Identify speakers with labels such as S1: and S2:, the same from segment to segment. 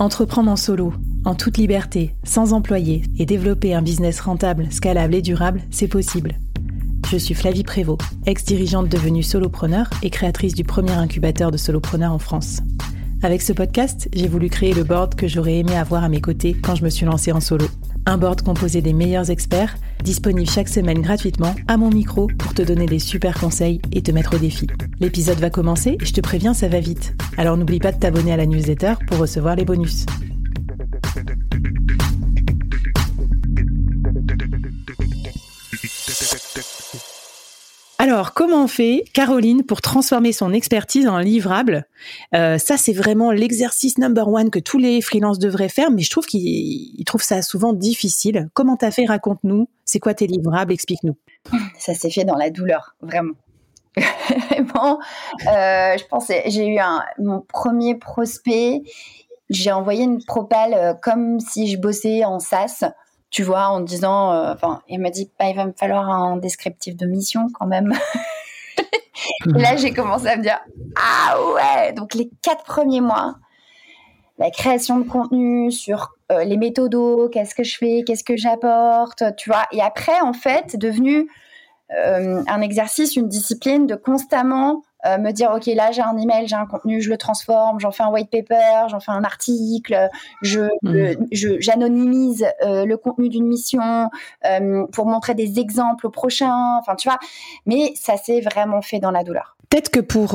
S1: Entreprendre en solo, en toute liberté, sans employé et développer un business rentable, scalable et durable, c'est possible. Je suis Flavie Prévost, ex-dirigeante devenue solopreneur et créatrice du premier incubateur de solopreneurs en France. Avec ce podcast, j'ai voulu créer le board que j'aurais aimé avoir à mes côtés quand je me suis lancée en solo. Un board composé des meilleurs experts, disponible chaque semaine gratuitement à mon micro pour te donner des super conseils et te mettre au défi. L'épisode va commencer et je te préviens, ça va vite. Alors n'oublie pas de t'abonner à la newsletter pour recevoir les bonus. Alors, comment on fait, Caroline, pour transformer son expertise en livrable? Euh, Ça, c'est vraiment l'exercice number one que tous les freelances devraient faire, mais je trouve qu'ils trouvent ça souvent difficile. Comment t'as fait? Raconte-nous. C'est quoi tes livrables? Explique-nous.
S2: Ça s'est fait dans la douleur, vraiment. bon, euh, je j'ai eu mon premier prospect. J'ai envoyé une propale euh, comme si je bossais en SaaS tu vois, en disant, euh, enfin, il m'a dit, bah, il va me falloir un descriptif de mission quand même. Et là, j'ai commencé à me dire, ah ouais, donc les quatre premiers mois, la création de contenu sur euh, les méthodos, qu'est-ce que je fais, qu'est-ce que j'apporte, tu vois. Et après, en fait, devenu euh, un exercice, une discipline de constamment euh, me dire ok là j'ai un email, j'ai un contenu, je le transforme, j'en fais un white paper, j'en fais un article, je mmh. j'anonymise euh, le contenu d'une mission euh, pour montrer des exemples au prochain, enfin tu vois. Mais ça s'est vraiment fait dans la douleur.
S1: Peut-être que pour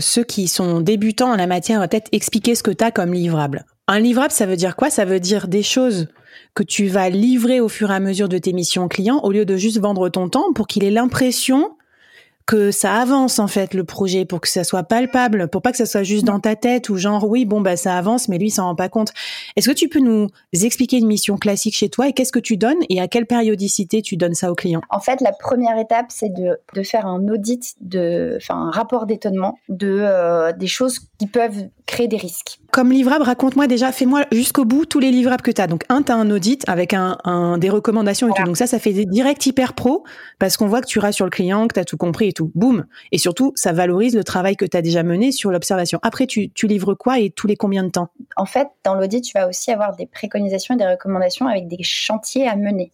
S1: ceux qui sont débutants en la matière, peut-être expliquer ce que tu as comme livrable. Un livrable, ça veut dire quoi? Ça veut dire des choses que tu vas livrer au fur et à mesure de tes missions clients au lieu de juste vendre ton temps pour qu'il ait l'impression que ça avance en fait le projet pour que ça soit palpable, pour pas que ça soit juste dans ta tête ou genre oui bon bah ça avance mais lui il s'en rend pas compte. Est-ce que tu peux nous expliquer une mission classique chez toi et qu'est-ce que tu donnes et à quelle périodicité tu donnes ça aux clients
S2: En fait la première étape c'est de, de faire un audit de enfin un rapport d'étonnement de euh, des choses qui peuvent créer des risques.
S1: Comme livrable, raconte-moi déjà, fais-moi jusqu'au bout tous les livrables que tu as. Donc, un, tu as un audit avec un, un des recommandations et tout. Donc, ça, ça fait direct hyper pro parce qu'on voit que tu rassures le client, que tu as tout compris et tout. Boum. Et surtout, ça valorise le travail que tu as déjà mené sur l'observation. Après, tu, tu livres quoi et tous les combien de temps?
S2: En fait, dans l'audit, tu vas aussi avoir des préconisations et des recommandations avec des chantiers à mener.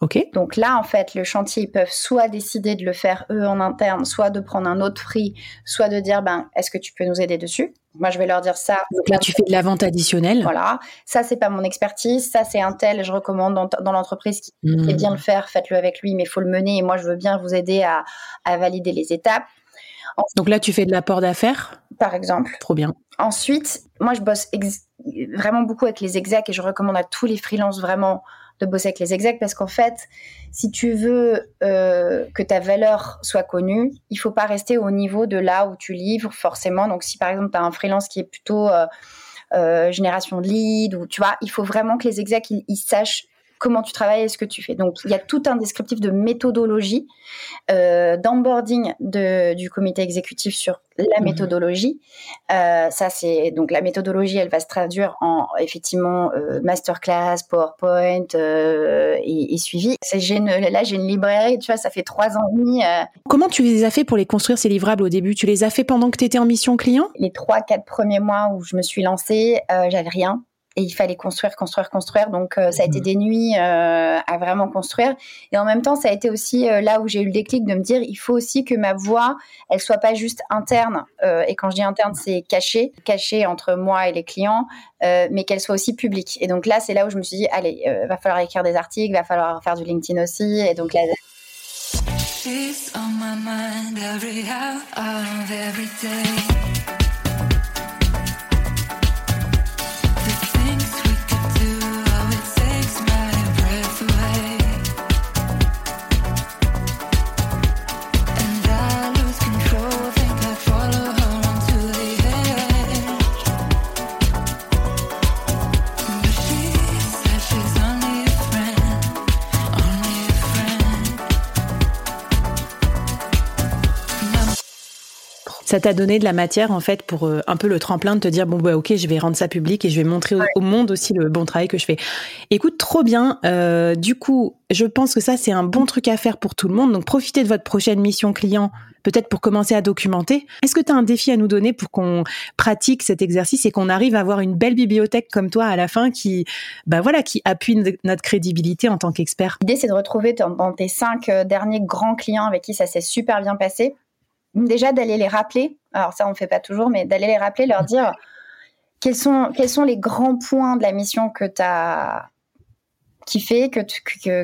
S1: Ok.
S2: Donc là, en fait, le chantier, ils peuvent soit décider de le faire eux en interne, soit de prendre un autre prix, soit de dire, ben, est-ce que tu peux nous aider dessus? Moi, je vais leur dire ça.
S1: Donc là, tu fais de la vente additionnelle.
S2: Voilà. Ça, c'est pas mon expertise. Ça, c'est un tel. Je recommande dans, l'entreprise qui mmh. bien le faire. Faites-le avec lui, mais il faut le mener. Et moi, je veux bien vous aider à, valider les étapes.
S1: Donc là, tu fais de l'apport d'affaires
S2: Par exemple.
S1: Trop bien.
S2: Ensuite, moi, je bosse vraiment beaucoup avec les execs et je recommande à tous les freelances vraiment de bosser avec les execs parce qu'en fait, si tu veux euh, que ta valeur soit connue, il faut pas rester au niveau de là où tu livres forcément. Donc, si par exemple, tu as un freelance qui est plutôt euh, euh, génération de lead, ou tu vois, il faut vraiment que les execs ils sachent comment tu travailles et ce que tu fais. Donc, il y a tout un descriptif de méthodologie, euh, d'onboarding du comité exécutif sur la mhm. méthodologie. Euh, ça, c'est donc la méthodologie, elle va se traduire en effectivement euh, masterclass, PowerPoint euh, et, et, suivi. Là, j'ai une librairie, tu vois, ça fait trois ans et demi.
S1: Comment tu les as fait pour les construire ces livrables au début? Tu les as fait pendant que tu étais en mission client?
S2: Les trois, quatre premiers mois où je me suis lancée, j'avais rien et il fallait construire, construire, construire. Donc euh, ça a été mhm. des nuits euh, à vraiment construire. Et en même temps, ça a été aussi euh, là où j'ai eu le déclic de me dire, il faut aussi que ma voix, elle soit pas juste interne. et quand je dis interne, c'est caché, caché entre moi et les clients, mais qu'elle soit aussi publique. Et donc là, c'est là où je me suis dit, allez, va falloir écrire des articles, va falloir faire du LinkedIn aussi. Et donc là.
S1: Ça t'a donné de la matière en fait pour euh, un peu le tremplin de te dire bon bah ok je vais rendre ça public et je vais montrer au, monde aussi le bon travail que je fais. Écoute trop bien. Euh, du coup je pense que ça c'est un bon truc à faire pour tout le monde. Donc profitez de votre prochaine mission client peut-être pour commencer à documenter. Est-ce que tu as un défi à nous donner pour qu'on pratique cet exercice et qu'on arrive à avoir une belle bibliothèque comme toi à la fin qui, bah voilà, qui appuie notre crédibilité en tant qu'expert?
S2: L'idée, c'est de retrouver dans tes cinq euh, derniers grands clients avec qui ça s'est super bien passé. Déjà d'aller les rappeler. Alors ça, on ne fait pas toujours, mais d'aller les rappeler, leur dire quels sont, quels sont les grands points de la mission que tu as qui fait que,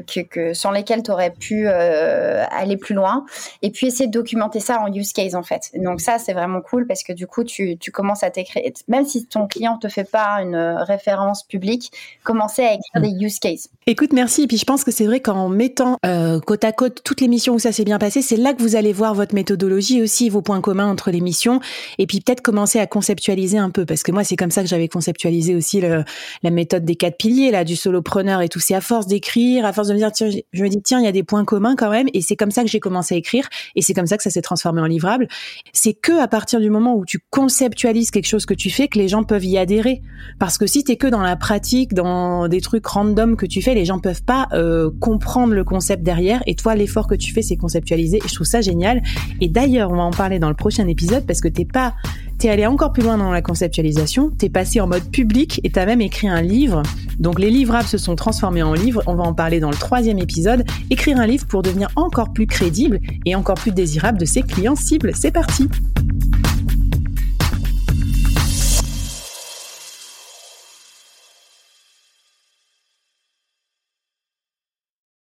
S2: que, que, sans lesquels tu aurais pu euh, aller plus loin. Et puis essayer de documenter ça en use case en fait. Donc ça c'est vraiment cool parce que du coup tu, tu commences à t'écrire. Même si ton client te fait pas une référence publique, commencer à écrire des use cases.
S1: Écoute, merci. Et puis je pense que c'est vrai qu'en mettant euh, côte à côte toutes les missions où ça s'est bien passé, c'est là que vous allez voir votre méthodologie aussi, vos points communs entre les missions. Et puis peut-être commencer à conceptualiser un peu parce que moi c'est comme ça que j'avais conceptualisé aussi le, la méthode des quatre piliers là du solopreneur et tout c'est à force d'écrire, à force de me dire, tiens, je me dis, tiens, il y a des points communs quand même. Et c'est comme ça que j'ai commencé à écrire. Et c'est comme ça que ça s'est transformé en livrable. C'est que à partir du moment où tu conceptualises quelque chose que tu fais, que les gens peuvent y adhérer. Parce que si t'es que dans la pratique, dans des trucs random que tu fais, les gens peuvent pas euh, comprendre le concept derrière. Et toi, l'effort que tu fais, c'est conceptualiser. Et je trouve ça génial. Et d'ailleurs, on va en parler dans le prochain épisode parce que t'es pas T'es allé encore plus loin dans la conceptualisation, t'es passé en mode public et t'as même écrit un livre. Donc les livrables se sont transformés en livres, on va en parler dans le troisième épisode. Écrire un livre pour devenir encore plus crédible et encore plus désirable de ses clients cibles. C'est parti